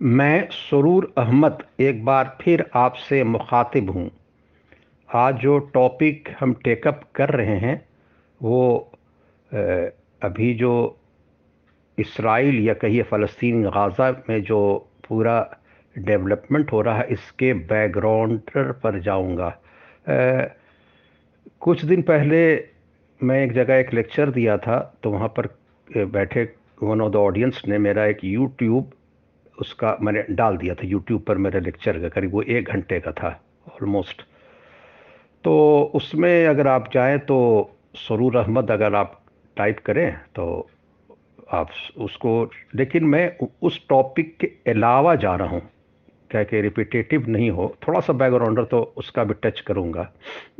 मैं सरूर अहमद एक बार फिर आपसे मुखातिब हूँ। आज जो टॉपिक हम टेकअप कर रहे हैं, वो अभी जो इसराइल या कहिए फ़लस्तीन गाज़ा में जो पूरा डेवलपमेंट हो रहा है, इसके बैकग्राउंड पर जाऊँगा। कुछ दिन पहले मैं एक जगह एक लेक्चर दिया था तो वहाँ पर बैठे वन ऑफ़ द ऑडियंस ने मेरा एक यूट्यूब उसका मैंने डाल दिया था यूट्यूब पर मेरे लेक्चर का करीब वो एक घंटे का था ऑलमोस्ट तो उसमें अगर आप जाएँ तो सरूर अहमद अगर आप टाइप करें तो आप उसको लेकिन मैं उस टॉपिक के अलावा जा रहा हूँ। क्या कि रिपीटेटिव नहीं हो थोड़ा सा बैकग्राउंडर तो उसका भी टच करूँगा।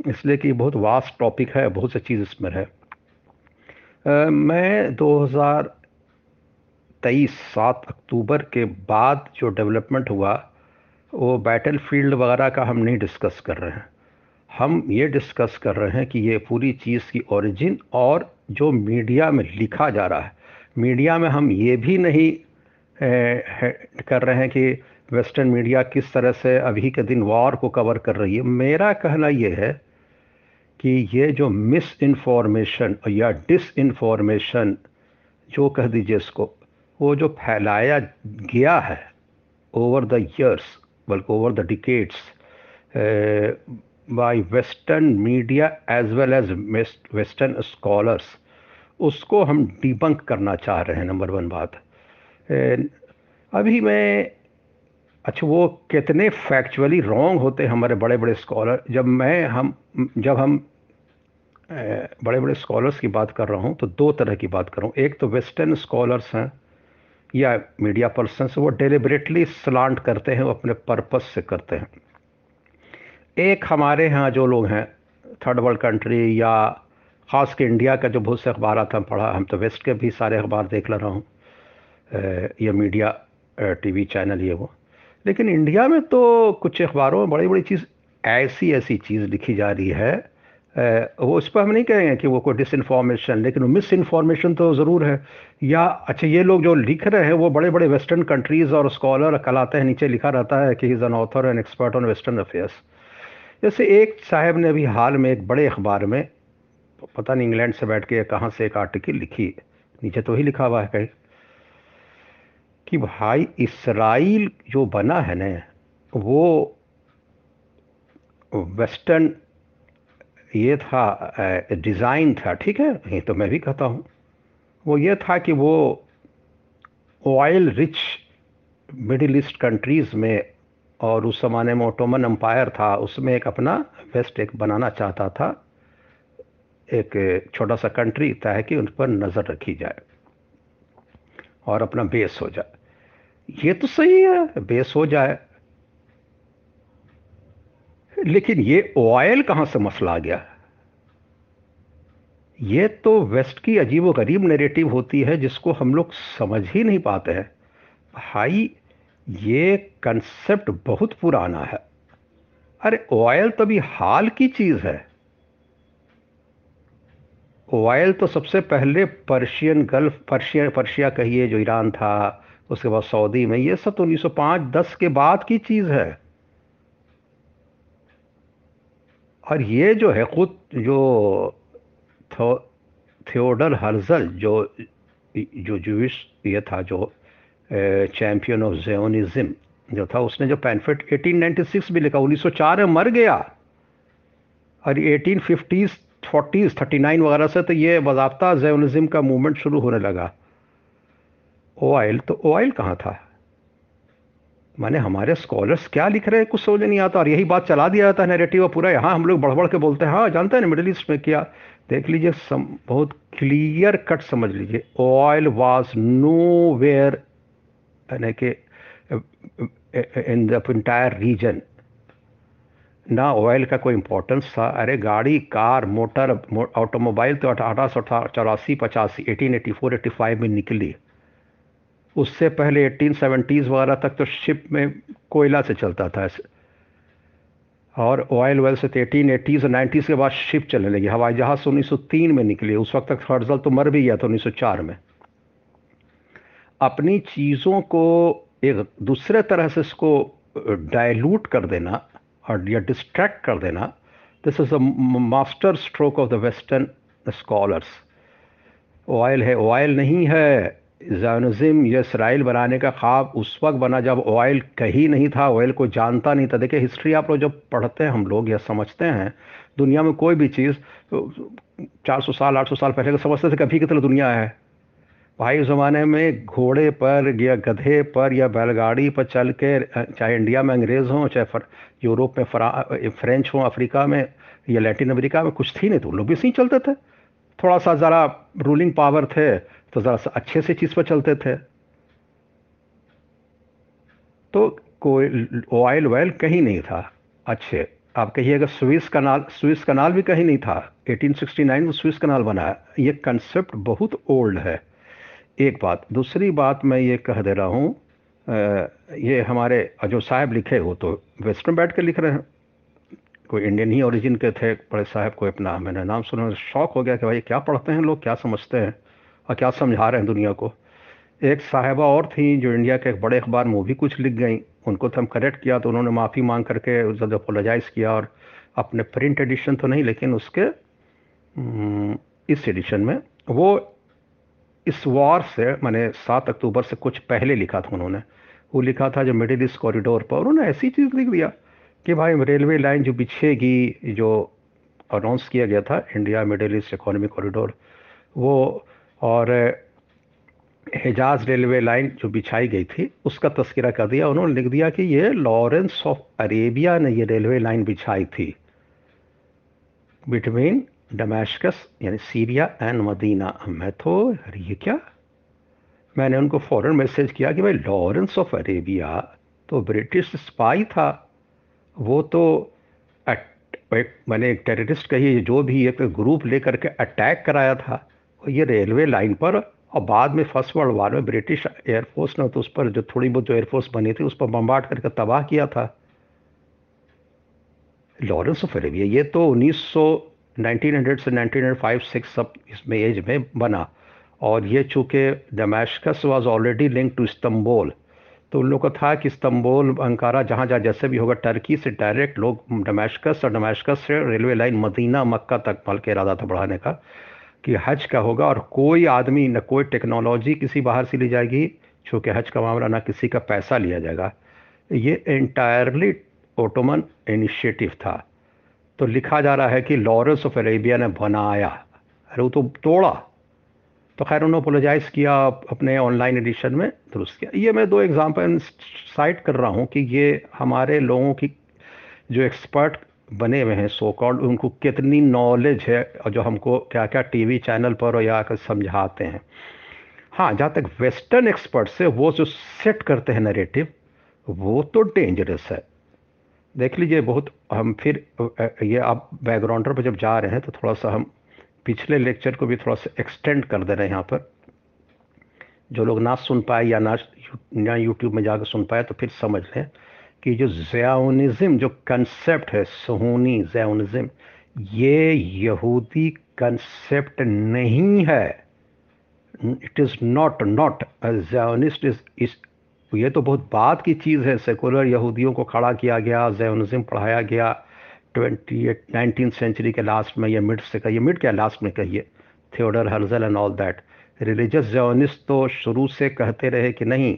इसलिए कि बहुत वास्ट टॉपिक है बहुत सी चीज़ इसमें है। आ, मैं 2023 सात अक्टूबर के बाद जो डेवलपमेंट हुआ, वो बैटल फ़ील्ड वगैरह का हम नहीं डिस्कस कर रहे हैं। हम ये डिस्कस कर रहे हैं कि ये पूरी चीज़ की ओरिजिन और जो मीडिया में लिखा जा रहा है। मीडिया में हम ये भी नहीं कर रहे हैं कि वेस्टर्न मीडिया किस तरह से अभी के दिन वॉर को कवर कर रही है। मेरा कहना ये है कि ये जो मिस इन्फॉर्मेशन या डिस इन्फॉर्मेशन जो कह दीजिए इसको वो जो फैलाया गया है ओवर द ईयर्स बल्कि over the decades by western media as well as western scholars उसको हम डिबंक करना चाह रहे हैं नंबर वन बात। अभी मैं अच्छा वो कितने फैक्चुअली रॉन्ग होते हैं हमारे बड़े बड़े स्कॉलर जब मैं, हम, जब हम बड़े बड़े स्कॉलर्स की बात कर रहा हूँ तो दो तरह की बात कर रहा हूँ। एक तो वेस्टर्न स्कॉलर्स हैं या मीडिया पर्सन वो डेलिबरेटली स्लांट करते हैं, वो अपने पर्पस से करते हैं। एक हमारे यहाँ जो लोग हैं थर्ड वर्ल्ड कंट्री या ख़ास के इंडिया का जो बहुत से अखबार आता हम पढ़ा, हम तो वेस्ट के भी सारे अखबार देख ले रहा हूँ। ये मीडिया टीवी चैनल ये वो। लेकिन इंडिया में तो कुछ अखबारों में बड़ी बड़ी चीज़ ऐसी ऐसी चीज़ लिखी जा रही है वो इस पर हम नहीं कहेंगे कि वो कोई डिस इन्फॉर्मेशन लेकिन मिस इन्फॉर्मेशन तो ज़रूर है। या अच्छा ये लोग जो लिख रहे हैं, वो बड़े बड़े वेस्टर्न कंट्रीज़ और स्कॉलर कहलाते हैं, नीचे लिखा रहता है कि is an author and expert on western affairs जैसे एक साहब ने अभी हाल में एक बड़े अखबार में, पता नहीं इंग्लैंड से बैठ के कहाँ से एक आर्टिकल लिखी नीचे तो ही लिखा हुआ है कहीं, कि भाई इसराइल जो बना है ना, वो वेस्टर्न ये था डिज़ाइन था, ठीक है? ये तो मैं भी कहता हूँ। वो ये था कि वो oil rich Middle East countries में और उस ज़माने में ओटोमन अम्पायर था, उसमें एक अपना वेस्ट एक बनाना चाहता था। एक छोटा सा कंट्री ताकि उन पर नज़र रखी जाए और अपना बेस हो जाए। ये तो सही है बेस हो जाए। लेकिन ये ऑयल कहाँ से मसला आ गया? ये तो वेस्ट की अजीब गरीब नेरेटिव होती है जिसको हम लोग समझ ही नहीं पाते हैं। भाई, ये कंसेप्ट बहुत पुराना है। अरे ऑयल तो भी हाल की चीज़ है। ऑयल तो सबसे पहले पर्शियन गल्फ पर्शिया पर्शिया कहिए, जो ईरान था, उसके बाद सऊदी में, ये सब तो उन्नीस सौ पाँच, दस के बाद की चीज़ है। और ये जो है खुद जो थियोडर हर्जल जो जो जूश ये था जो चैंपियन ऑफ़ जेनिज्म जो था, उसने जो पैनफेट 1896 भी लिखा 1904 में मर गया। और 1850s 40s 39 वगैरह से तो ये बाबा जैनिज्म का मूवमेंट शुरू होने लगा। ऑयल तो ऑयल कहाँ था? माने हमारे स्कॉलर्स क्या लिख रहे हैं? कुछ समझ नहीं आता। और यही बात चला दिया जाता है नेरेटिव पूरा। यहाँ हम लोग बढ़ बढ़ के बोलते हैं हाँ जानते हैं ना मिडिल ईस्ट में क्या? देख लीजिए सम, बहुत क्लियर कट समझ लीजिए। ऑयल वाज नो वेयर यानी कि इन द इंटायर रीजन ना ऑयल का कोई इंपॉर्टेंस था। अरे गाड़ी कार मोटर ऑटोमोबाइल तो अठारह सौ चौरासी पचासी eighteen eighty four eighty five में निकली। उससे पहले एटीन सेवेंटीज़ वगैरह तक तो शिप में कोयला से चलता था और ऑयल वेल से तो एटीन एटीज़ और नाइन्टीज़ के बाद शिप चलने लगी। हवाई जहाज़ तो 1903 में निकली। उस वक्त तक हर्जल तो मर भी गया था 1904 में। अपनी चीज़ों को एक दूसरे तरह से इसको डायलूट कर देना और या डिस्ट्रैक्ट कर देना this is a master stroke of the western scholars oil है ऑयल नहीं है। जैनज़म या इसराइल बनाने का ख्वाब उस वक्त बना जब ऑयल कहीं नहीं था ऑयल को जानता नहीं था। देखिए हिस्ट्री आप लोग जब पढ़ते हैं, हम लोग या समझते हैं, दुनिया में कोई भी चीज़ चार सौ साल, आठ सौ साल पहले का समझते थे कभी कितनी दुनिया है। भाई ज़माने में घोड़े पर या गधे पर या बैलगाड़ी पर चल के, चाहे इंडिया में अंग्रेज़ हों, चाहे यूरोप में फ्रेंच हों, अफ्रीका में या लैटिन अमेरिका में कुछ थी नहीं तो लोग भी सही चलते थे। थोड़ा सा ज़रा रूलिंग पावर थे तो ज़रा सा अच्छे से चीज़ पर चलते थे। तो कोई ऑयल वायल कहीं नहीं था। अच्छे, आप कहिएगा स्विस कनाल स्विस कनाल भी कहीं नहीं था। 1869 में स्विस कनाल बना। ये कंसेप्ट बहुत ओल्ड है। एक बात, दूसरी बात मैं ये कह दे रहा हूँ ये हमारे जो साहब लिखे हो तो वेस्टर्न बैठ के लिख रहे हैं। कोई इंडियन ही ओरिजिन के थे, बड़े साहब को अपना मैंने नाम सुना शौक हो गया कि भाई क्या पढ़ते हैं लोग, क्या समझते हैं। और क्या समझा रहे हैं दुनिया को? एक साहिबा और थी जो इंडिया के एक बड़े अखबार में वो भी कुछ लिख गई। उनको तो हम करेक्ट किया तो उन्होंने माफ़ी मांग करके उसका अपोलोजाइज़ किया और अपने प्रिंट एडिशन तो नहीं लेकिन उसके हम्म, इस एडिशन में वो इस वॉर से मैंने सात अक्टूबर से कुछ पहले लिखा था उन्होंने। वो लिखा था जो मिडिल ईस्ट कॉरिडोर पर उन्होंने ऐसी चीज़ लिख दिया कि भाई रेलवे लाइन जो बिछेगी जो अनाउंस किया गया था India Middle East economic corridor वो और हिजाज रेलवे लाइन जो बिछाई गई थी, उसका तस्करा कर दिया। उन्होंने लिख दिया कि ये लॉरेंस ऑफ़ अरेबिया ने ये रेलवे लाइन बिछाई थी। बिटवीन डमैशकस यानी सीरिया एंड मदीना मैं तो ये क्या? मैंने उनको फ़ौरन मैसेज किया कि भाई लॉरेंस ऑफ़ अरेबिया तो ब्रिटिश स्पाई था। वो तो एक, मैंने एक टेररिस्ट कही, जो भी एक ग्रुप लेकर के अटैक कराया था। ये रेलवे लाइन पर, और बाद में फ़र्स्ट वर्ल्ड वार में ब्रिटिश एयरफोर्स ने तो उस पर जो थोड़ी बहुत जो एयरफोर्स बनी थी, उस पर बम्बार्ड करके तबाह किया था। लॉरेंस ऑफ़ अरेबिया, ये तो 1900 1900 से 1905 सिक्स सब इसमें एज में बना। और ये चूँकि Damascus was already link to Istanbul तो उन लोग को था कि इस्तंबुल अंकारा जहाँ जहाँ जैसे भी होगा टर्की से डायरेक्ट लोग डमैशकस और डमैशकस से रेलवे लाइन मदीना, मक्का तक पल के इरादा था बढ़ाने का। कि हज का होगा और कोई आदमी न कोई टेक्नोलॉजी किसी बाहर से ली जाएगी, चूँकि हज का मामला ना किसी का पैसा लिया जाएगा। ये इंटायरली ओटोमन इनिशिएटिव था। तो लिखा जा रहा है कि लॉरेंस ऑफ़ अरेबिया ने बनाया, अरे वो तो तोड़ा। तो खैर उन्होंने अपोलोजाइज़ किया अपने ऑनलाइन एडिशन में, दुरुस्त किया। ये मैं दो एग्ज़ाम्पल साइट कर रहा हूँ कि ये हमारे लोगों की जो एक्सपर्ट बने हुए हैं सो कॉल्ड उनको कितनी नॉलेज है और जो हमको क्या क्या टीवी चैनल पर या समझाते हैं। हाँ जहाँ तक वेस्टर्न एक्सपर्ट से वो जो सेट करते हैं नरेटिव वो तो डेंजरस है। देख लीजिए, बहुत हम फिर ये आप बैकग्राउंडर पर जब जा रहे हैं तो थोड़ा सा हम पिछले लेक्चर को भी थोड़ा सा एक्सटेंड कर दे रहे हैं यहाँ पर। जो लोग ना सुन पाए या ना यूट्यूब में जाकर सुन पाए तो फिर समझ लें। कि जो जयानिज़म जो कंसेप्ट है, सोहनी जयानिज़म ये यहूदी कंसेप्ट नहीं है। It is not not Zionist is इस ये तो बहुत बात की चीज़ है सेकुलर यहूदियों को खड़ा किया गया जयानिज़म पढ़ाया गया ट्वेंटी एट नाइनटीन सेंचुरी के लास्ट में या मिड से कहिए मिड क्या लास्ट में कहिए Theodor Herzl and all that religious Zionist तो शुरू से कहते रहे कि नहीं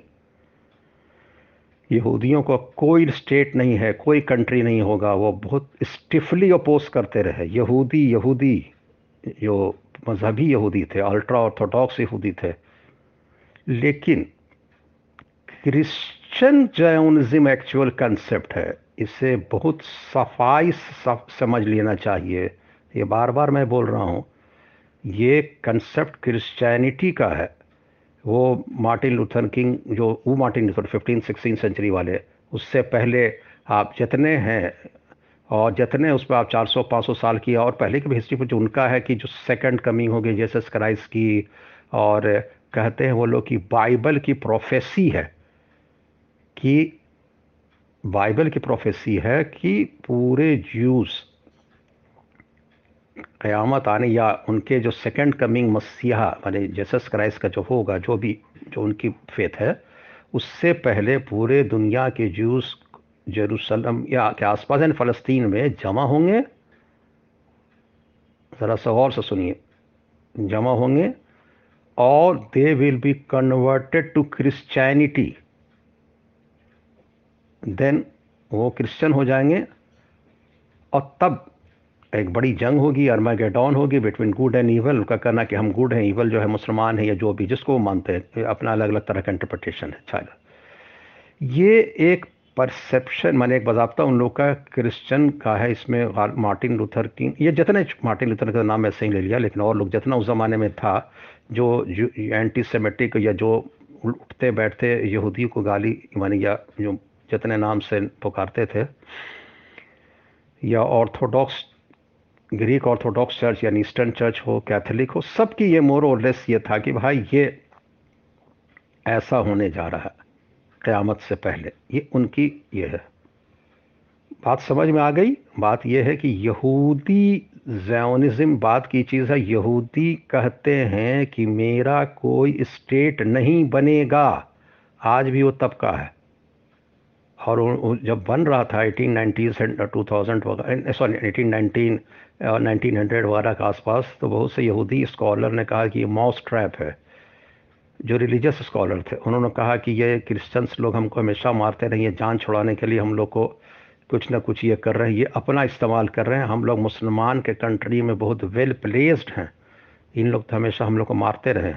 यहूदियों को कोई स्टेट नहीं है, कोई कंट्री नहीं होगा, वो बहुत स्टिफली अपोज करते रहे। यहूदी यहूदी जो मजहबी यहूदी थे, अल्ट्रा ऑर्थोडॉक्स यहूदी थे। लेकिन क्रिश्चियन जैनिज्म एक्चुअल कंसेप्ट है, इसे बहुत सफ़ाई समझ लेना चाहिए। ये बार बार मैं बोल रहा हूँ, ये कंसेप्ट क्रिश्चियनिटी का है। वो मार्टिन लूथर किंग जो, वो Martin Luther fifteen sixteen century वाले, उससे पहले आप जितने हैं, और जितने उस पर आप 400 500 साल की, और पहले की भी हिस्ट्री पर जो उनका है कि जो सेकंड कमिंग होगी जेसस क्राइस्ट की, और कहते हैं वो लोग कि बाइबल की प्रोफेसी है, कि बाइबल की प्रोफेसी है कि पूरे जूस क़यामत आने या उनके जो सेकंड कमिंग मसीहा, माने जेसस क्राइस्ट का जो होगा, जो भी, जो उनकी फेथ है, उससे पहले पूरे दुनिया के जूस जेरूसलम या के आसपास यानी फ़लस्तीन में जमा होंगे। ज़रा सा गौर से सुनिए। जमा होंगे और they will be converted to Christianity then वो क्रिश्चियन हो जाएँगे और तब एक बड़ी जंग होगी अरमागेडॉन होगी बिटवीन गुड एंड ईवल उनका कहना कि हम गुड हैं ईवल जो है मुसलमान है या जो भी, जिसको मानते हैं अपना अलग अलग तरह का इंटरप्रटेशन है चलो ये एक परसेप्शन मैंने एक बजाबता उन लोग का क्रिश्चियन का है, इसमें मार्टिन लूथर किंग ये जितने मार्टिन लूथर का नाम ऐसे ही ले लिया, लेकिन और लोग जितना उस ज़माने में था, जो एंटी सेमेटिक या जो उठते बैठते यहूदी को गाली, मानी या जो जितने नाम से पुकारते थे, या ऑर्थोडॉक्स ग्रीक ऑर्थोडॉक्स चर्च या ईस्टर्न चर्च हो कैथोलिक हो, सबकी ये मोर और लेस ये था कि भाई ये ऐसा होने जा रहा है, क़यामत से पहले। ये उनकी ये है। बात समझ में आ गई? बात यह है कि यहूदी जैनिज़म बात की चीज़ है, यहूदी कहते हैं कि मेरा कोई स्टेट नहीं बनेगा। आज भी वो तबका है। और जब बन रहा था एटीन नाइन्टीन टू थाउज़ेंड वगैरह sorry eighteen nineteen nineteen hundred वगैरह के आसपास तो बहुत से यहूदी स्कॉलर ने कहा कि ये माउस ट्रैप है। जो रिलीजियस स्कॉलर थे, उन्होंने कहा कि ये क्रिश्चियंस लोग हमको हमेशा मारते रहे, ये जान छुड़ाने के लिए हम लोग को कुछ ना कुछ ये कर रहे हैं, ये अपना इस्तेमाल कर रहे हैं। हम लोग मुसलमान के कंट्री में बहुत वेल प्लेस्ड हैं। इन लोग तो हमेशा हम लोग को मारते रहे।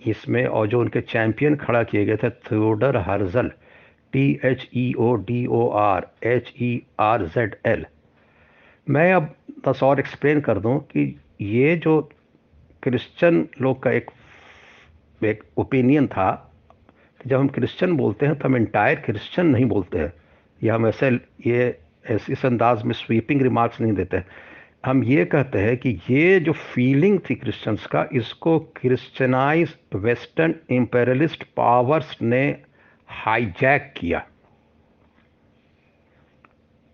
इसमें और जो उनके चैम्पियन खड़ा किए गए थे Theodor Herzl T H E O D O R H E R Z L मैं अब दस और एक्सप्लेन कर दूँ कि ये जो क्रिश्चियन लोग का एक एक ओपिनियन था कि जब हम क्रिश्चियन बोलते हैं तो हम इंटायर क्रिश्चियन नहीं बोलते हैं। या हम ऐसे, ये, ऐसे, इस अंदाज में स्वीपिंग रिमार्क्स नहीं देते। हम ये कहते हैं कि ये जो फीलिंग थी क्रिश्चियंस का, इसको क्रिश्चनाइज वेस्टर्न इंपेरियलिस्ट पावर्स ने हाईजैक किया।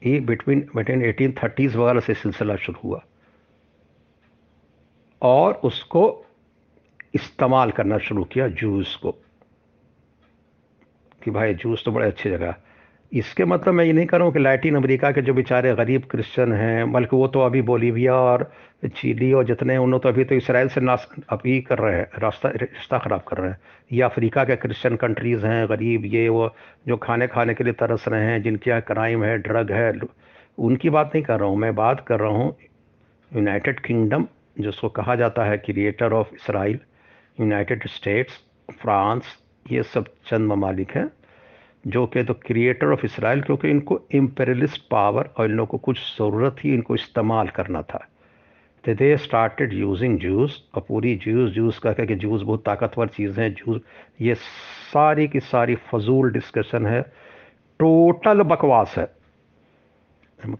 ये बिटवीन बिटवीन एटीन थर्टीज़ वगैरह से सिलसिला शुरू हुआ। और उसको इस्तेमाल करना शुरू किया जूस को। कि भाई जूस तो बड़े अच्छी जगह इसके मतलब मैं ये नहीं कर रहा हूँ कि लैटिन अमेरिका के जो बेचारे गरीब क्रिश्चियन हैं, बल्कि वो तो अभी बोलीविया और चिली और जितने उन्होंने तो अभी तो इसराइल से नाश अभी कर रहे हैं, रास्ता रिश्ता ख़राब कर रहे हैं। ये अफ्रीका के क्रिश्चियन कंट्रीज़ हैं, गरीब, ये वो जो खाने खाने के लिए तरस रहे हैं, जिनके यहाँ क्राइम है, ड्रग है, उनकी बात नहीं कर रहा हूँ, मैं बात कर रहा हूँ यूनाइटेड किंगडम, जिसको कहा जाता है creator of Israel, United States, France, ये सब चंद ममालिक हैं। जो कि तो क्रिएटर ऑफ़ इसराइल क्योंकि इनको इम्पेरलिस्ट पावर और इन लोगों को कुछ ज़रूरत ही इनको इस्तेमाल करना था। तो दे स्टार्टेड यूजिंग जूस और पूरी जूस जूस का क्या कि जूस बहुत ताकतवर चीज़ है जूस ये सारी की सारी फजूल डिस्कशन है। टोटल बकवास है।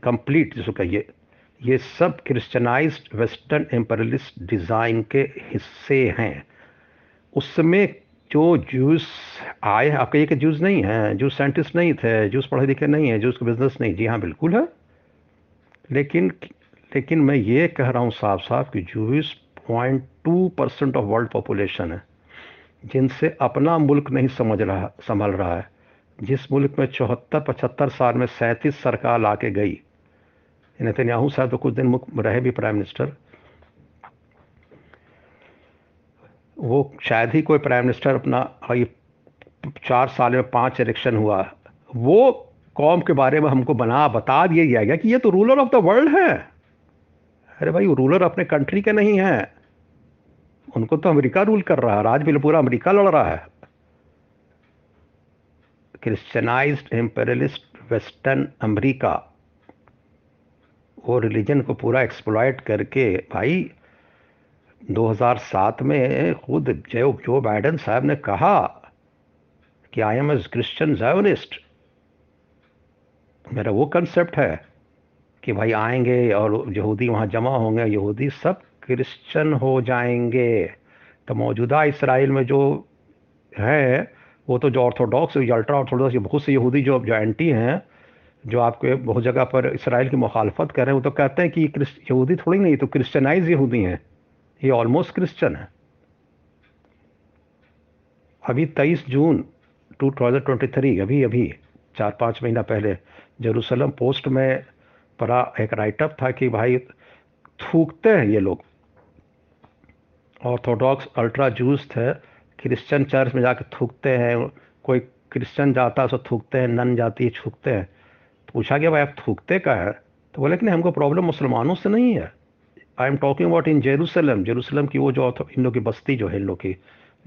कंप्लीट जिसको कहिए। ये सब क्रिश्चनाइज्ड वेस्टर्न एम्परलिस्ट डिज़ाइन के हिस्से हैं। उसमें जो जूस, आए आपका ये कि जूस नहीं है, जूस साइंटिस्ट नहीं थे, जूस पढ़े लिखे नहीं है, जूस का बिज़नेस नहीं। जी हाँ बिल्कुल है। लेकिन लेकिन मैं ये कह रहा हूँ साफ़ साफ़ कि Jews point two percent of world population है, जिनसे अपना मुल्क नहीं समझ रहा, संभल रहा है। जिस मुल्क में चौहत्तर पचहत्तर साल में सैंतीस सरकार आके गई, नेतन्याहू साहब तो कुछ दिन रहे भी प्राइम मिनिस्टर वो शायद ही कोई प्राइम मिनिस्टर अपना ये चार साल में पाँच इलेक्शन हुआ। वो कौम के बारे में हमको बना, बता दिया गया गया कि ये तो रूलर ऑफ़ द वर्ल्ड है। अरे भाई, वो रूलर अपने कंट्री के नहीं है। उनको तो अमेरिका रूल कर रहा है, राज भी पूरा अमेरिका लड़ रहा है। क्रिश्चियनाइज्ड एम्पेरलिस्ट वेस्टर्न अमेरिका वो रिलीजन को पूरा एक्सप्लॉयट करके, भाई 2007 में खुद जो जो बाइडन साहब ने कहा कि I am a Christian Zionist मेरा वो कंसेप्ट है कि भाई आएँगे और यहूदी वहाँ जमा होंगे, यहूदी सब क्रिश्चियन हो जाएँगे। तो मौजूदा इसराइल में जो है, वो तो जो ऑर्थोडॉक्स अल्ट्रा ऑर्थोडॉक्स बहुत से यहूदी जो जो एंटी हैं, जो आपके बहुत जगह पर इसराइल की मुखालफत कर रहे हैं, वो तो कहते हैं कि यहूदी थोड़ी नहीं तो क्रिश्चनाइज यहूदी हैं। ये ऑलमोस्ट क्रिश्चियन है। अभी 23 जून 2023 अभी अभी चार पाँच महीना पहले जेरूसलम पोस्ट में पड़ा एक राइटअप था कि भाई थूकते हैं ये लोग। ऑर्थोडॉक्स अल्ट्रा जूस थे क्रिश्चियन चर्च में जाकर थूकते हैं, कोई क्रिश्चियन जाता है तो थूकते हैं, नन जाती है, छूकते हैं। पूछा गया, भाई आप थूकते का है? तो बोले कि नहीं, हमको प्रॉब्लम मुसलमानों से नहीं है। I am talking about in Jerusalem Jerusalem की वो जो इन लोग की बस्ती जो है, इन लोग की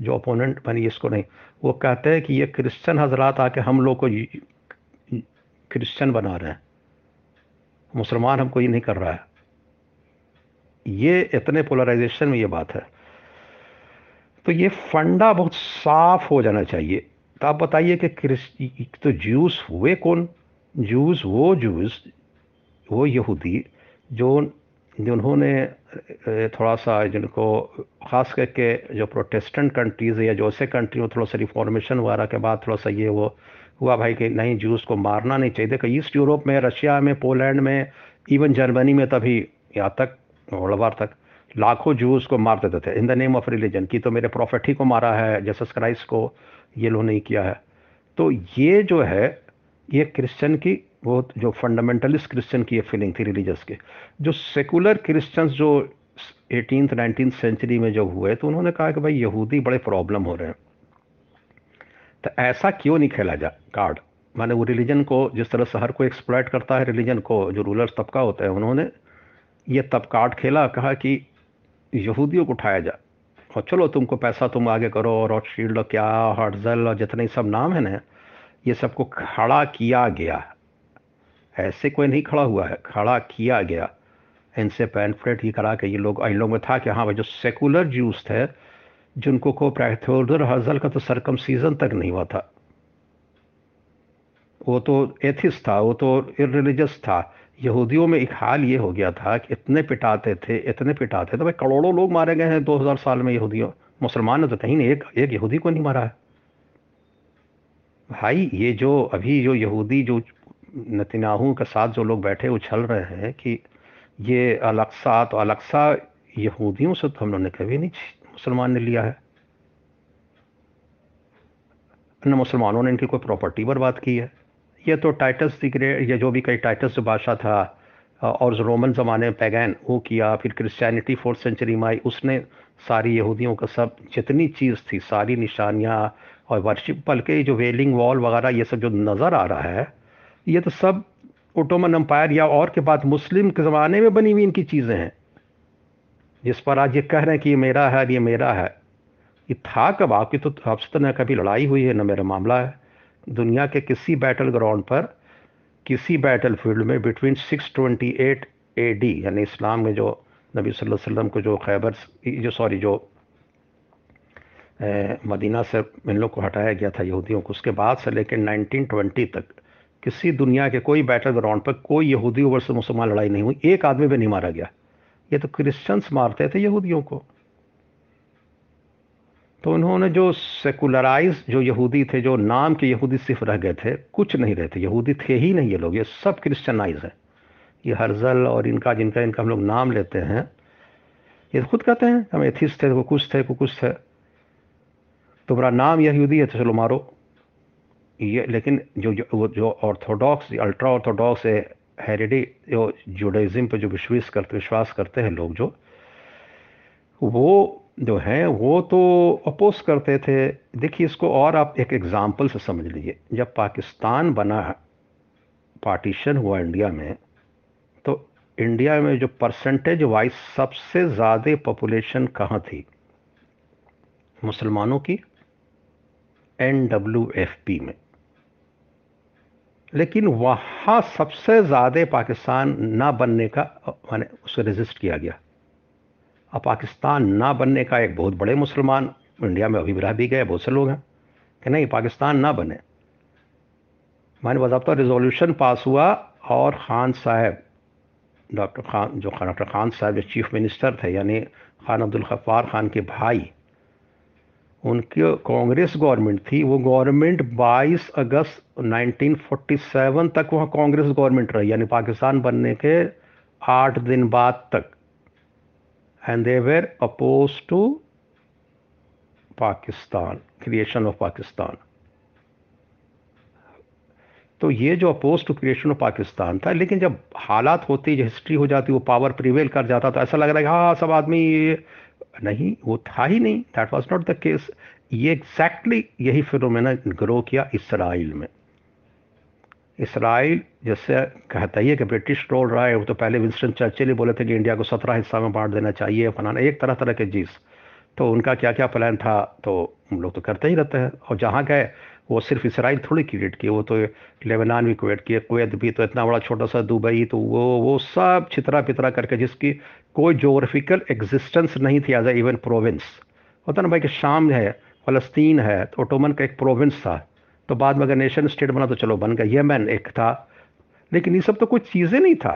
जो अपोनेंट बनी इसको नहीं, वो कहते हैं कि ये क्रिश्चियन हजरात आके हम लोग को क्रिश्चियन बना रहे हैं। मुसलमान हमको ये नहीं कर रहा है। ये इतने पोलराइजेशन में ये बात है। तो ये फंडा बहुत साफ़ हो जाना चाहिए। तो आप बताइए कि तो जूस हुए कौन? जूस वो जूस वो यहूदी, जो जिन्होंने थोड़ा सा जिनको, ख़ास करके जो प्रोटेस्टेंट कंट्रीज़ या जो ऐसे कंट्री में थोड़ा सा रिफॉर्मेशन वगैरह के बाद थोड़ा सा ये वो हुआ भाई कि नहीं जूस को मारना नहीं चाहिए। देखो ईस्ट यूरोप में रशिया में पोलैंड में इवन जर्मनी में तभी यहाँ तक वर्ल्ड तक, लाखों जूस को मार देते थे। In the name of religion की तो मेरे प्रॉफिट ही को मारा है जसस क्राइस्ट को ये लोग नहीं किया है। तो ये जो है ये क्रिश्चियन की वो जो फंडामेंटलिस्ट क्रिश्चियन की ये फीलिंग थी रिलीजियस के। जो सेकुलर क्रिश्चियंस जो एटीन नाइनटीन सेंचुरी में जब हुए तो उन्होंने कहा कि भाई यहूदी बड़े प्रॉब्लम हो रहे हैं। तो ऐसा क्यों नहीं खेला जा कार्ड माने वो रिलीजन को जिस तरह से हर कोई एक्सप्लॉयट करता है रिलीजन को, जो रूलर्स तबका होता है, उन्होंने ये तब कार्ड खेला, कहा कि यहूदियों को उठाया जा। और चलो तुमको पैसा तुम आगे करो, और शील्ड क्या हर्जल और जितने सब नाम है ना ये सबको खड़ा किया गया ऐसे कोई नहीं खड़ा हुआ है, खड़ा किया गया। इनसे पैनफ्लेट ही करा के ये लोग, इन लोग में था कि हाँ भाई जो सेकुलर जूस थे, जिनको को प्राइथोडर हजल का तो सरकम सीज़न तक नहीं हुआ था। वो तो एथिस था, वो तो इरिलीजियस था। यहूदियों में एक हाल ये हो गया था कि इतने पिटाते थे, इतने पिटाते थे तो भाई करोड़ों लोग मारे गए हैं 2000 साल में यहूदियों। मुसलमान ने तो कहीं नहीं, एक एक यहूदी को नहीं मारा है। भाई, ये जो अभी जो यहूदी जो नतनाहू के साथ जो लोग बैठे उछल रहे हैं कि ये अलक्सा तो अलक्सा यहूदियों से तो हम लोगों ने कभी नहीं मुसलमान ने लिया है। न मुसलमानों ने इनकी कोई प्रॉपर्टी बर्बाद की है। ये तो टाइटस दी या जो भी कई टाइटस जो बादशाह था, और रोमन ज़माने में पैगैन वो किया, फिर क्रिश्चियनिटी फोर्थ सेंचुरी में आई, उसने सारी यहूदियों का सब जितनी चीज़ थी, सारी निशानियाँ और वर्शिप बल्कि जो वेलिंग वॉल वगैरह ये सब जो नज़र आ रहा है ये तो सब ओटोमन अम्पायर या और के बाद मुस्लिम के ज़माने में बनी हुई इनकी चीज़ें हैं। जिस पर आज ये कह रहे हैं कि ये मेरा है ये मेरा है। ये था कब? आपकी तो आपसे तो न कभी लड़ाई हुई है ना मेरा मामला है। दुनिया के किसी बैटल ग्राउंड पर किसी बैटल फ़ील्ड में बिटवीन 628 एडी यानी इस्लाम में जो नबी सल्लल्लाहु अलैहि वसल्लम को जो खैबर जो सॉरी जो ए, मदीना से इन लोग को हटाया गया था यहूदियों को। उसके बाद से लेकर 1920 तक किसी दुनिया के कोई बैटल ग्राउंड पर कोई यहूदी वर्ष मुसलमान लड़ाई नहीं हुई। एक आदमी भी नहीं मारा गया। ये तो क्रिश्चियंस मारते थे यहूदियों को। तो उन्होंने जो सेकुलराइज जो यहूदी थे, जो नाम के यहूदी सिर्फ़ रह गए थे, कुछ नहीं रहते यहूदी थे ही नहीं ये लोग। ये सब क्रिश्चियनाइज है। ये हरजल और इनका, जिनका, इनका हम लोग नाम लेते हैं। ये खुद कहते हैं, हम एथिस थे कुछ थे कुछ थे। तुम्हारा नाम यहूदी है तो चलो मारो। ये लेकिन जो जो, जो ऑर्थोडॉक्स अल्ट्रा ऑर्थोडॉक्स है हेरिडी जो जुडाइज़म पे जो विश्वास करते विश्वास करते हैं लोग जो वो जो हैं वो तो अपोज करते थे। देखिए इसको और आप एक एग्ज़ाम्पल से समझ लीजिए। जब पाकिस्तान बना पार्टीशन हुआ इंडिया में तो इंडिया में जो परसेंटेज वाइज सबसे ज़्यादा पॉपुलेशन कहाँ थी? मुसलमानों की? एन डब्ल्यू एफ़ पी में। लेकिन वहाँ सबसे ज़्यादा पाकिस्तान ना बनने का, मैंने उसे रजिस्ट किया गया। अब पाकिस्तान ना बनने का एक बहुत बड़े मुसलमान इंडिया में अभी रह भी गए बहुत से लोग हैं, कि नहीं, पाकिस्तान ना बने। मैंने बताता रिजोल्यूशन पास हुआ और ख़ान साहब डॉक्टर खान, जो डॉक्टर खान साहब जो चीफ मिनिस्टर थे, यानी खान अब्दुल खान के भाई उनकी कांग्रेस गवर्नमेंट थी, वो गवर्नमेंट 22 अगस्त 1947 तक वहाँ कांग्रेस गवर्नमेंट रही, यानी पाकिस्तान बनने के आठ दिन बाद तक। And they were oppose to Pakistan creation of Pakistan. तो ये जो oppose to creation of Pakistan था, लेकिन जब हालात होती जो हिस्ट्री हो जाती, वो पावर प्रिवेल कर जाता तो ऐसा लग रहा है हाँ सब आदमी नहीं, वो था ही नहीं। That was not the case ये एग्जैक्टली exactly यही फिनोमेना ग्रो किया इसराइल में। इसराइल जैसे कहता ही है कि ब्रिटिश रोल रहा है, वो तो पहले विंस्टन चर्चिल ही बोले थे कि इंडिया को सत्रह हिस्सा में बांट देना चाहिए, फलाना एक तरह तरह के जीस। तो उनका क्या क्या प्लान था? तो हम लोग तो करते ही रहते हैं। और जहाँ गए वो सिर्फ़ इसराइल थोड़ी क्रिएट किए, वो तो लेबनान भी क्रिएट किए, कुवैत भी तो इतना बड़ा छोटा सा दुबई तो वो वो सब छितरा पितरा करके जिसकी कोई जोग्राफिकल एग्जिस्टेंस नहीं थी एज ए इवन प्रोविंस होता ना भाई कि शाम है, फ़लस्तीन है तो ओटोमन का एक प्रोविंस था तो बाद में अगर नेशन स्टेट बना तो चलो बन गया, येमन एक था। लेकिन ये सब तो कुछ चीज़ें नहीं था।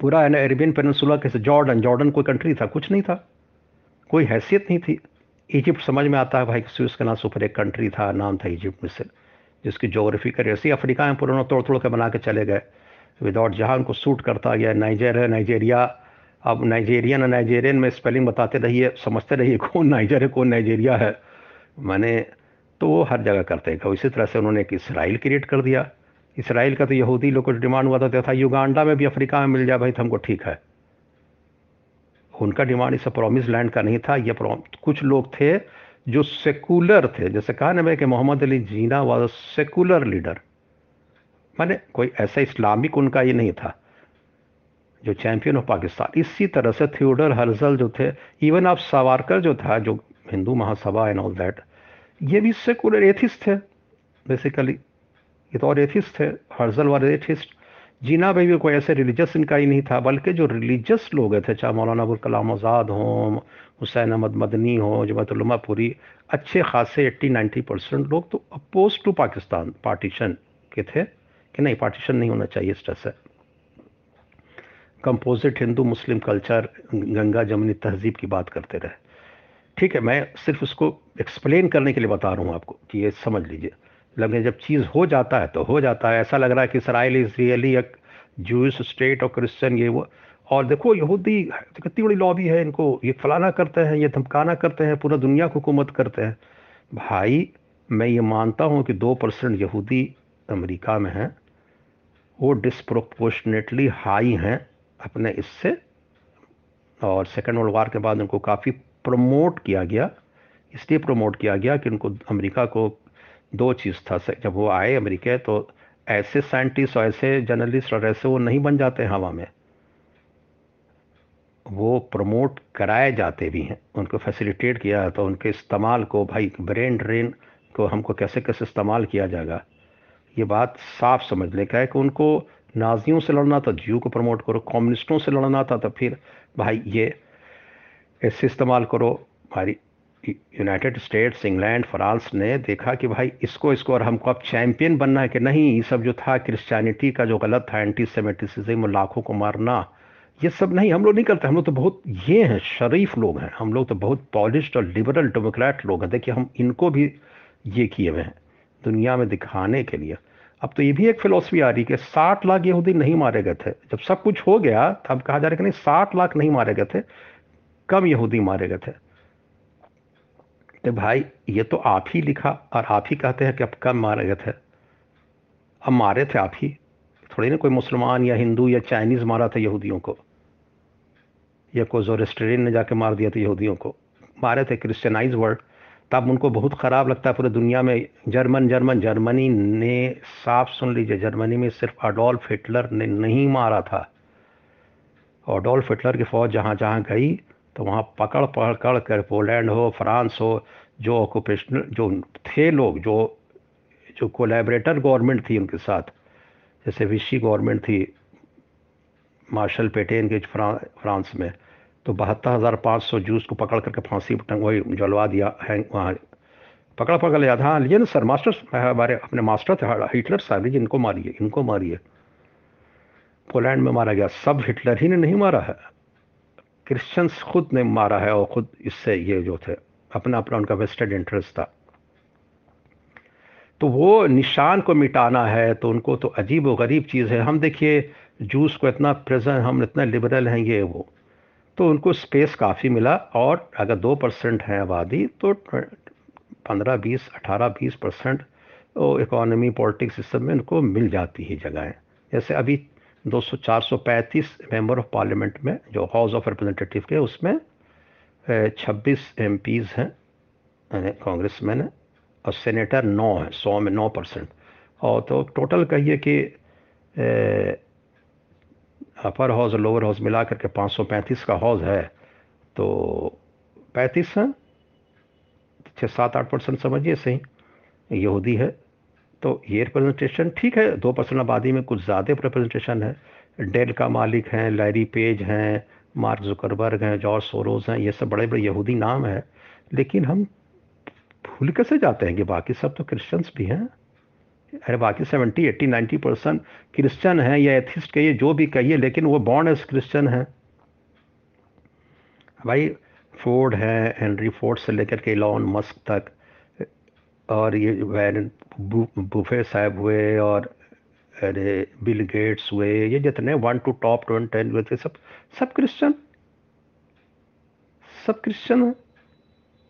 पूरा है ना अरेबियन पेनसुला कैसे जॉर्डन जॉर्डन कोई कंट्री था, कुछ नहीं था, कोई हैसियत नहीं थी। इजिप्ट समझ में आता है भाई स्विस का नाम सुपर एक कंट्री था नाम था इजिप्ट मिस्र जिसकी जोग्राफी कर ऐसी अफ्रीका में पुराना तोड़ तोड़ के बना के चले गए। विदाउट जहाँ उनको सूट करता गया नाइजर है नाइजेरिया अब नाइजेरियन और नाइजेरियन में स्पेलिंग बताते रहिए समझते रहिए कौन नाइजर है कौन नाइजेरिया है। मैंने तो वो हर जगह करते हैं इसी तरह से उन्होंने एक इसराइल क्रिएट कर दिया। इसराइल का तो यहूदी लोग को डिमांड हुआ था, था युगांडा में भी अफ्रीका में मिल जाए भाई तो हमको ठीक है। उनका डिमांड इस प्रोमिस लैंड का नहीं था, ये कुछ लोग थे जो सेकुलर थे। जैसे कहा ना मैं कि Mohammad Ali Jinnah was a secular leader. माने कोई ऐसा इस्लामिक उनका ये नहीं था, जो चैंपियन ऑफ़ पाकिस्तान। इसी तरह से थियोडर हर्जल जो थे, इवन आप सावारकर जो था, जो Hindu Mahasabha and all that ये भी सेकुलर एथिस्ट थे। बेसिकली ये तो और एथिस्ट थे, हर्जल वाले एथिस्ट। जीना भाई भी कोई ऐसे रिलीजस इनका ही नहीं था, बल्कि जो रिलीजस लोग थे, चाहे मौलाना अबुल कलाम आज़ाद हों, हुसैन अहमद मदनी हो जमातुलमापुरी अच्छे खासे एट्टी नाइन्टी परसेंट लोग तो अपोज टू पाकिस्तान पार्टीशन के थे कि नहीं पार्टीशन नहीं होना चाहिए इस तरह से। Composite Hindu, Muslim culture Ganga, Jamuni तहजीब की बात करते रहे। ठीक है, मैं सिर्फ़ उसको एक्सप्लेन करने के लिए बता रहा हूँ आपको कि ये समझ लीजिए। लेकिन जब चीज़ हो जाता है तो हो जाता है। ऐसा लग रहा है कि इसराइल इज़ रियली एक जूस स्टेट और क्रिश्चियन ये वो। और देखो, यहूदी, कितनी बड़ी लॉबी है इनको। ये फलाना करते हैं, ये धमकाना करते हैं, पूरा दुनिया को हुकूमत करते हैं। भाई, मैं ये मानता हूँ कि दो परसेंट यहूदी अमेरिका में हैं। वो डिसप्रोपोर्शनेटली हाई हैं अपने इससे। और सेकेंड वर्ल्ड वार के बाद उनको काफ़ी प्रमोट किया गया। इसलिए प्रमोट किया गया कि उनको अमेरिका को दो चीज़ था जब वो आए अमेरिका तो ऐसे साइंटिस्ट और ऐसे जर्नलिस्ट और ऐसे वो नहीं बन जाते हवा में। वो प्रमोट कराए जाते भी हैं। उनको फैसिलिटेट किया तो उनके इस्तेमाल को, भाई, ब्रेन ड्रेन को हमको कैसे कैसे इस्तेमाल किया जाएगा? ये बात साफ़ समझने का है कि उनको नाजियों से लड़ना था, जियो को प्रमोट करो, कम्युनिस्टों से लड़ना था तो फिर, भाई, ये ऐसे इस्तेमाल करो हमारी यूनाइटेड स्टेट्स इंग्लैंड फ्रांस ने देखा कि भाई इसको इसको और हमको अब चैंपियन बनना है कि नहीं? ये सब जो था क्रिश्चियनिटी का जो गलत था एंटी सेमेटिसिज्म लाखों को मारना, ये सब नहीं, हम लोग नहीं करते। हम लोग तो बहुत, ये हैं, शरीफ लोग हैं। हम लोग तो बहुत पॉलिस्ड और लिबरल डेमोक्रेट लोग हैं। देखिए, हम इनको भी ये किए हुए हैं दुनिया में दिखाने के लिए। अब तो ये भी एक फिलोसफी आ रही कि साठ लाख यहूदी नहीं मारे गए थे। जब सब कुछ हो गया, तब कहा जा रहा है कि नहीं साठ लाख नहीं मारे गए थे, कम यहूदी मारे गए थे। तो भाई, ये तो आप ही लिखा और आप ही कहते हैं कि अब कब मारे गए थे? अब मारे थे आप ही। थोड़ी ना कोई मुसलमान या हिंदू या चाइनीज़ मारा था यहूदियों को। या कोई जोरेस्टरिन ने जाके मार दिया था यहूदियों को। मारे थे क्रिश्चियनाइज वर्ल्ड। तब उनको बहुत ख़राब लगता है पूरे दुनिया में। जर्मन जर्मन, जर्मनी ने साफ़ सुन लीजिए, जर्मनी में सिर्फ़ अडोल्फ हिटलर ने नहीं मारा था। अडोल्फ हिटलर की फ़ौज जहाँ जहाँ गई तो वहाँ पकड़ पकड़ कर पोलैंड हो, फ्रांस हो, जो ऑक्यूपेशनल, जो थे लोग, जो जो कोलेबरेटर गवर्नमेंट थी उनके साथ, जैसे विशी गवर्नमेंट थी, मार्शल पेटेन के फ्रांस में तो बहत्तर हज़ार पाँच सौ जूस को पकड़ करके फांसी टंग वही जलवा दिया है वहाँ पकड़ पकड़ लिया। था हाँ लिए ना सर मास्टर हमारे, अपने मास्टर थे हिटलर साहब जी इनको मारिए इनको मारिए। पोलैंड में मारा गया, सब हिटलर ही ने नहीं मारा है। क्रिश्चियंस खुद ने मारा है और खुद इससे ये जो थे, अपना अपना उनका वेस्टेड इंटरेस्ट था। तो वो निशान को मिटाना है तो उनको तो अजीब व गरीब चीज़ है। हम देखिए जूस को इतना प्रेजेंट हम इतना लिबरल हैं, ये वो। तो उनको स्पेस काफ़ी मिला और अगर दो परसेंट है आबादी तो पंद्रह बीस, अठारह बीस परसेंट इकोनॉमी पॉलिटिक्स इस सब में उनको मिल जाती है जगहें। जैसे अभी 200 435 मेंबर ऑफ़ पार्लियामेंट में, जो हाउस ऑफ़ रिप्रेजेंटेटिव के, उसमें 26 एम हैं कांग्रेसमैन है और सेनेटर नौ है, सौ में नौ परसेंट। और तो टोटल कहिए कि अपर हाउस और लोअर हाउस मिला करके 535 का हाउस है तो 35 हैं, छः सात आठ परसेंट समझिए सही, यहूदी है तो ये रिप्रेजेंटेशन ठीक है, दो परसेंट आबादी में कुछ ज़्यादा रिप्रेजेंटेशन है। डेल का मालिक हैं लैरी पेज हैं मार्क जुकरबर्ग हैं जॉर्ज सोरोज हैं, ये सब बड़े बड़े यहूदी नाम हैं। लेकिन हम भूल कैसे जाते हैं कि बाकी सब तो क्रिश्चियंस भी हैं? अरे बाकी seventy eighty ninety percent Christian हैं या एथिस्ट कहिए, जो भी कहिए, लेकिन वो बॉन्ड एस क्रिश्चियन हैं। भाई फोर्ड है हेनरी फोर्ड से लेकर के लॉन मस्क तक और ये वैन बुफे साहब हुए और अरे बिल गेट्स हुए, ये जितने one two top twenty ten हुए थे सब सब क्रिश्चियन। सब क्रिश्चियन हैं।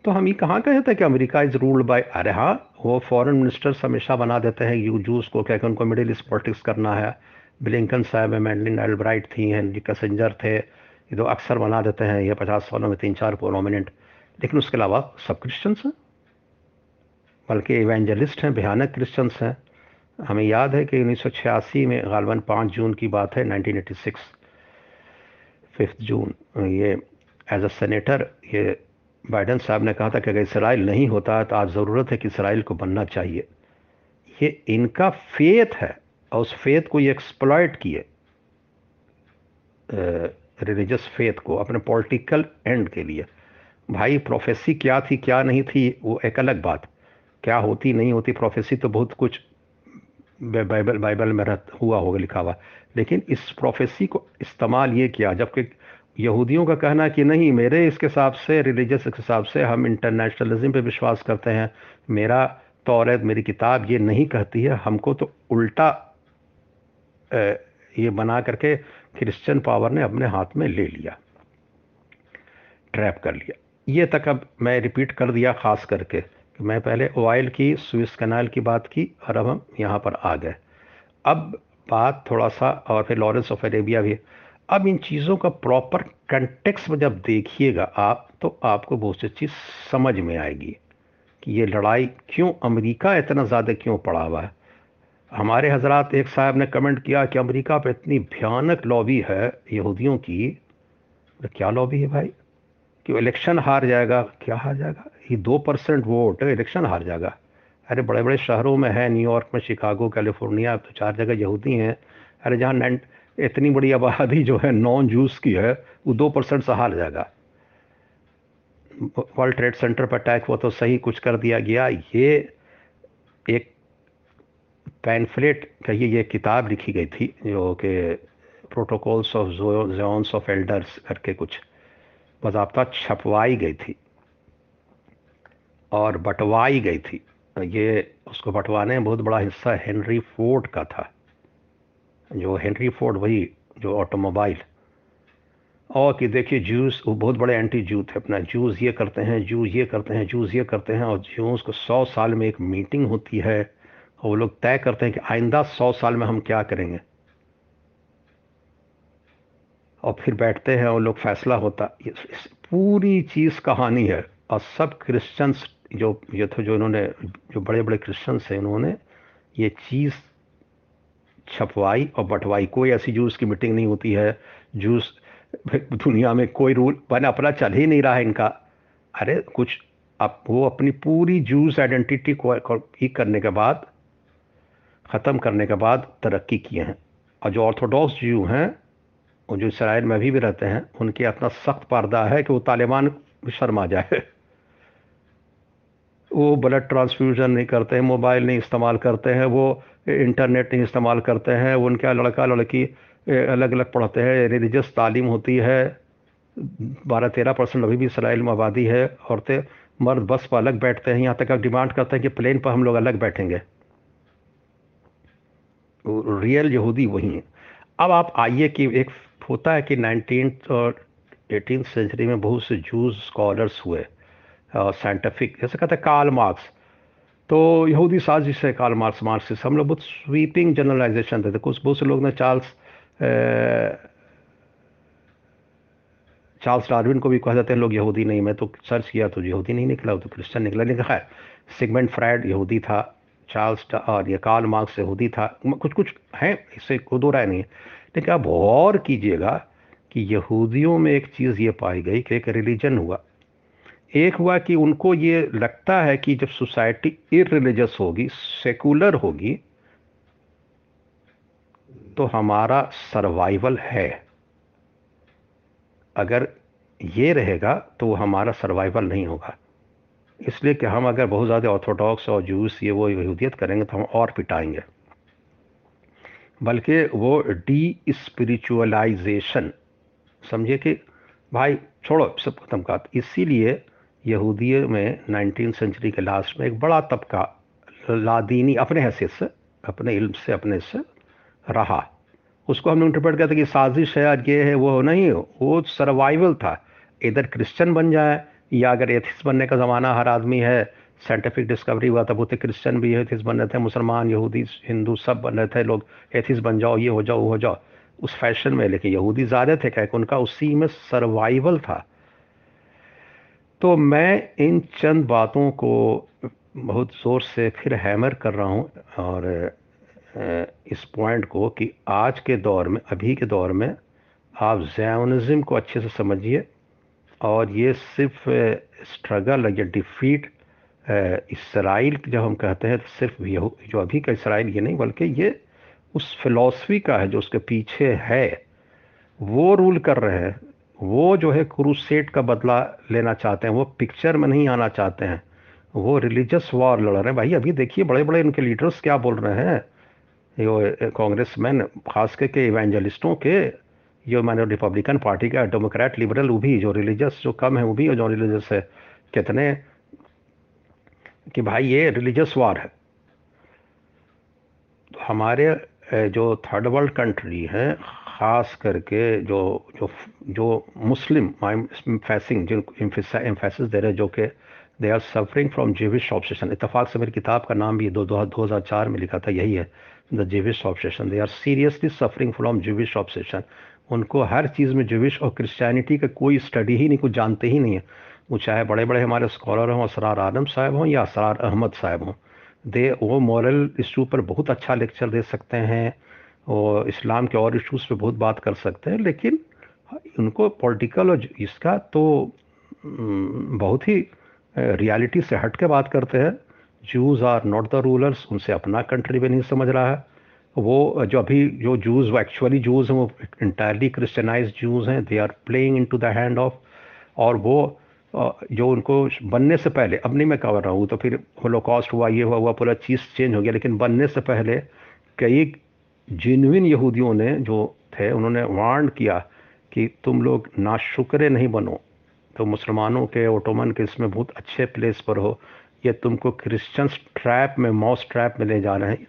तो हम ये कहाँ कहे थे कि अमेरिका इज़ रूल्ड बाय अरे हाँ वो फॉरेन मिनिस्टर्स हमेशा बना देते हैं। यू, जूस को क्या कि उनको मिडिल ईस्ट पॉलिटिक्स करना है। ब्लिंकन साहब है मैंडलिन एल्ब्राइट थी हेनरी कैसेंजर थे। ये तो अक्सर बना देते हैं, ये पचास सालों में तीन चार प्रोमिनेंट लेकिन उसके अलावा सब क्रिश्चियंस हैं। बल्कि इवेंजलिस्ट हैं, भयानक क्रिश्चियंस हैं। हमें याद है कि उन्नीस सौ छियासी में गालबन पाँच जून की बात है 1986 फिफ्थ जून। ये एज अ सेनेटर ये बाइडन साहब ने कहा था कि अगर इसराइल नहीं होता तो आज ज़रूरत है कि इसराइल को बनना चाहिए। ये इनका फेथ है, और उस फेथ को ये एक्सप्लॉयट किए रिलीजस फेथ को, अपने पॉलिटिकल एंड के लिए। भाई प्रोफेसी क्या थी, क्या नहीं थी, वो एक अलग बात। क्या होती नहीं होती प्रोफेसी तो बहुत कुछ बाइबल बाइबल में हुआ होगा, लिखा हुआ। लेकिन इस प्रोफेसी को इस्तेमाल ये किया, जबकि यहूदियों का कहना कि नहीं, मेरे इसके हिसाब से रिलीजियस हिसाब से हम इंटरनेशनलिज्म पे विश्वास करते हैं। मेरा तौरत मेरी किताब ये नहीं कहती है। हमको तो उल्टा ये बना करके क्रिश्चियन पावर ने अपने हाथ में ले लिया। ट्रैप कर लिया। ये तक अब मैं रिपीट कर दिया, ख़ास करके। मैं पहले ऑयल की स्विस कनाल की बात की और अब हम यहाँ पर आ गए। अब बात थोड़ा सा और फिर लॉरेंस ऑफ़ अरेबिया भी अब इन चीज़ों का प्रॉपर कंटेक्स में जब देखिएगा आप तो आपको बहुत सी चीज़ समझ में आएगी कि ये लड़ाई क्यों अमेरिका इतना ज़्यादा क्यों पड़ा हुआ है। हमारे हजरात एक साहब ने कमेंट किया कि अमेरिका पे इतनी भयानक लॉबी है यहूदियों की। तो क्या लॉबी है भाई? कि इलेक्शन हार जाएगा, क्या हार जाएगा? ये दो परसेंट वोट, इलेक्शन हार जाएगा। अरे बड़े बड़े शहरों में है, न्यूयॉर्क में शिकागो, कैलिफ़ोर्निया तो चार जगह यहूदी हैं। अरे, जहाँ इतनी बड़ी आबादी जो है नॉन जूस की है, वो दो परसेंट से हार जाएगा। वर्ल्ड ट्रेड सेंटर पर अटैक हुआ तो सही कुछ कर दिया गया। ये एक पैनफ्लेट कहिए, ये किताब लिखी गई थी, जो कि protocols of Jones of elders करके कुछ बाबा छपवाई गई थी। और बंटवाई गई थी। ये उसको बंटवाने में बहुत बड़ा हिस्सा हेनरी फोर्ड का था। जो हेनरी फोर्ड वही जो ऑटोमोबाइल। और कि देखिए, जूस, वो बहुत बड़े एंटी जू थे अपना। जूस ये करते हैं, जूस ये करते हैं, जूस ये करते हैं, और जूस को सौ साल में एक मीटिंग होती है, और वो लोग तय करते हैं कि आइंदा सौ साल में हम क्या करेंगे। और फिर बैठते हैं और लोग फैसला होता। इस पूरी चीज़ कहानी है, और सब क्रिश्चियंस जो, ये थे जो इन्होंने, जो बड़े बड़े क्रिश्चियंस हैं उन्होंने ये चीज़ छपवाई और बंटवाई। कोई ऐसी जूस की मीटिंग नहीं होती है। जूस दुनिया में कोई रूल बना, अपना चल ही नहीं रहा है इनका। अरे, कुछ अब वो अपनी पूरी जूस आइडेंटिटी को ही करने के बाद, ख़त्म करने के बाद तरक्की किए हैं। और जो ऑर्थोडॉक्स जू हैं, और जो इसराइल में अभी भी रहते हैं, उनके इतना सख्त पर्दा है कि वो तालिबान शर्मा जाए। वो ब्लड ट्रांसफ्यूज़न नहीं करते हैं मोबाइल नहीं इस्तेमाल करते हैं, वो इंटरनेट नहीं इस्तेमाल करते हैं उनके लड़का लड़की अलग अलग पढ़ते हैं रिलीजस तालीम होती है बारह तेरह परसेंट अभी भी इसराइल में आबादी है, औरतें मर्द बस पर अलग बैठते हैं, यहाँ तक आप डिमांड करते हैं कि प्लेन पर हम लोग अलग बैठेंगे। रियल यहूदी वही है। अब आप आइए कि एक होता है कि नाइनटीन और एटीन सेंचुरी में बहुत से जूस स्कॉलर्स हुए। साइंटिफिक जैसे कहते हैं कार्ल मार्क्स तो यहूदी साजिश है काल मार्क्स मार्क्सिस हम लोग बहुत स्वीपिंग जनरलाइजेशन देते कुछ बहुत से लोग ने चार्ल्स चार्ल्स डार्विन को भी कहा जाते हैं, लोग यहूदी नहीं, मैं तो सर्च किया तो यहूदी नहीं निकला तो क्रिश्चियन निकला लेकिन खैर सिगमेंट फ्राइड यहूदी था चार्ल्स और ये कार्ल मार्क्स यहूदी था। कुछ कुछ हैं, इससे कोई दो राय नहीं है। लेकिन आप गौर कीजिएगा कि यहूदियों में एक चीज़ ये पाई गई कि एक रिलीजन हुआ। एक हुआ कि उनको ये लगता है कि जब सोसाइटी इरिलीजियस होगी सेकुलर होगी तो हमारा सर्वाइवल है। अगर ये रहेगा तो हमारा सर्वाइवल नहीं होगा। इसलिए कि हम अगर बहुत ज़्यादा ऑर्थोडॉक्स और जूस ये वो यहूदियत करेंगे तो हम और पिटाएँगे। बल्कि वो डी स्पिरिचुअलाइजेशन समझे कि, भाई छोड़ो, सब खत्म का इसीलिए यहूदी में नाइनटीन सेंचुरी के लास्ट में एक बड़ा तबका, लादीनी अपने हैसियत से, अपने इल्म से, अपने से रहा। उसको हमने इंटरप्रेट किया था कि साजिश है ये है, वो नहीं वो सर्वाइवल था। इधर क्रिश्चियन बन जाए, या अगर एथिस बनने का ज़माना हर आदमी है साइंटिफिक डिस्कवरी हुआ, तब होते क्रिश्चियन भी एथिस बन रहे थे, मुसलमान, यहूदी, हिंदू सब बन रहे थे, लोग एथिस बन जाओ, ये हो जाओ, वो हो जाओ। उस फ़ैशन में, लेकिन यहूदी ज़्यादा थे क्या उनका उसी में सर्वाइवल था। तो मैं इन चंद बातों को बहुत ज़ोर से फिर हैमर कर रहा हूँ और इस पॉइंट को कि आज के दौर में, अभी के दौर में आप जैनिज़म को अच्छे से समझिए और ये सिर्फ़ स्ट्रगल या डिफीट इसराइल जब हम कहते हैं तो सिर्फ़ जो अभी का इसराइल ये नहीं बल्कि ये उस फिलॉसफी का है जो उसके पीछे है, वो रूल कर रहे हैं। वो जो है क्रूसेट का बदला लेना चाहते हैं, वो पिक्चर में नहीं आना चाहते हैं। वो रिलीजियस वॉर लड़ रहे हैं। भाई, अभी देखिए बड़े बड़े इनके लीडर्स क्या बोल रहे हैं। ये कांग्रेस मैन खास करके इवेंजलिस्टों के जो मैंने रिपब्लिकन पार्टी का डेमोक्रेट लिबरल, वो भी जो रिलीजियस जो कम है, वो भी जो रिलीजियस है। कितने? कि भाई, ये रिलीजियस वार है। तो हमारे जो थर्ड वर्ल्ड कंट्री हैं ख़ास करके जो जो जो मुस्लिम फेसिंग जिन एम्फेसिस दे रहे जो कि they are suffering from Jewish obsession इतफाक़ से मेरी किताब का नाम भी दो दो हज़ार चार में लिखा था, यही है the Jewish obsession they are seriously suffering from Jewish obsession उनको हर चीज़ में जेविश और क्रिश्चियनिटी का कोई स्टडी ही नहीं, कुछ जानते ही नहीं है। वो चाहे बड़े बड़े हमारे स्कॉलर हों, असरार आलम साहब हों या असरार अहमद साहब हों दे वो मॉरल इशू पर बहुत अच्छा लेक्चर दे सकते हैं। और इस्लाम के और इशूज़ पे बहुत बात कर सकते हैं, लेकिन उनको पॉलिटिकल और इसका तो बहुत ही रियलिटी से हट के बात करते हैं। Jews are not the rulers उनसे अपना कंट्री भी नहीं समझ रहा है। वो, जो अभी, जो जूज वो एक्चुअली जूज हैं, वो इंटायरली क्रिश्चनाइज जूज हैं they are playing into the hand of और वो जो उनको बनने से पहले, अब नहीं मैं कह रहा हूँ तो फिर होलोकॉस्ट हुआ, ये हुआ हुआ, पूरा चीज़ चेंज हो गया, लेकिन बनने से पहले कई जिनविन यहूदियों ने जो थे, उन्होंने वार्न किया कि तुम लोग ना शुक्रे नहीं बनो। तो मुसलमानों के, ओटोमन के इसमें बहुत अच्छे प्लेस पर हो। ये तुमको क्रिश्चियंस ट्रैप में मॉस ट्रैप में ले जा रहे हैं।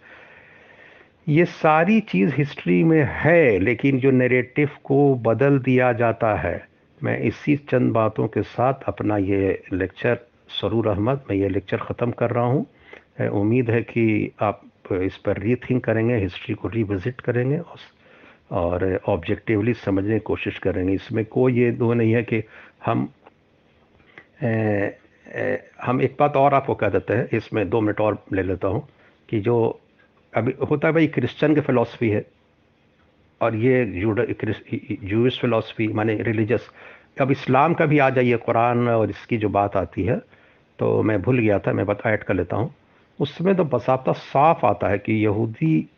ये सारी चीज़ हिस्ट्री में है, लेकिन जो नेरेटिव को बदल दिया जाता है। मैं इसी चंद बातों के साथ अपना ये लेक्चर सरूर अहमद, मैं ये लेक्चर ख़त्म कर रहा हूँ। उम्मीद है कि आप इस पर रीथिंक करेंगे हिस्ट्री को रिविज़िट करेंगे और ऑब्जेक्टिवली समझने की कोशिश करेंगे। इसमें कोई ये दो नहीं है कि हम ए, ए, हम एक बात और आपको कह देते हैं। इसमें दो मिनट और ले लेता हूँ कि जो अभी होता है भाई क्रिश्चियन की फ़िलासफ़ी है और ये जूस फ़िलासफ़ी माने रिलीजस अब इस्लाम का भी आ जाइए कुरान और इसकी जो बात आती है तो मैं भूल गया था मैं बता ऐड कर लेता हूँ। उसमें तो बसाता साफ़ आता है कि यहूदी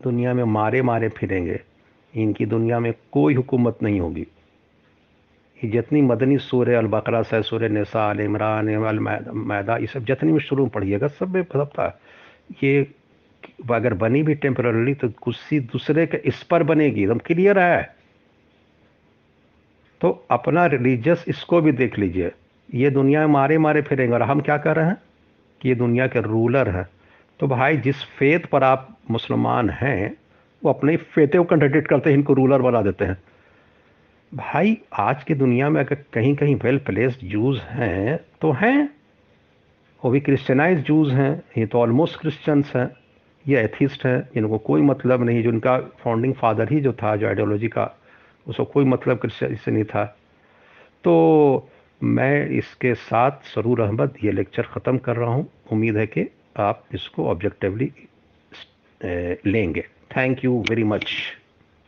दुनिया में मारे मारे फिरेंगे। इनकी दुनिया में कोई हुकूमत नहीं होगी। ये जितनी मदनी सूर्य अलबकरा से सूर्य नसा अल इमरान मैदा ये सब जितनी भी शुरू पढ़िएगा, सब में सबता ये अगर बनी भी टेम्परली तो किसी दूसरे के इस पर बनेगी, एकदम क्लियर है। तो अपना रिलीजियस इसको भी देख लीजिए। ये दुनिया में मारे मारे फिरेंगे। और हम क्या कर रहे हैं? कि ये दुनिया के रूलर हैं। तो भाई, जिस फेत पर आप मुसलमान हैं, वो अपने फेते को कंट्रडिक्ट करते हैं, इनको रूलर बना देते हैं। भाई, आज की दुनिया में अगर कहीं कहीं वेल प्लेस्ड जूज हैं तो हैं। वो भी क्रिश्चनाइज जूज हैं। ये तो ऑलमोस्ट क्रिश्चियंस हैं। ये एथिस्ट हैं। जिनको कोई मतलब नहीं। जिनका फाउंडिंग फादर ही जो था, जो आइडियोलॉजी का, उसको कोई मतलब क्रिश्चियन से नहीं था। तो मैं इसके साथ सरूर अहमद ये लेक्चर ख़त्म कर रहा हूँ। उम्मीद है कि आप इसको ऑब्जेक्टिवली लेंगे। Thank you very much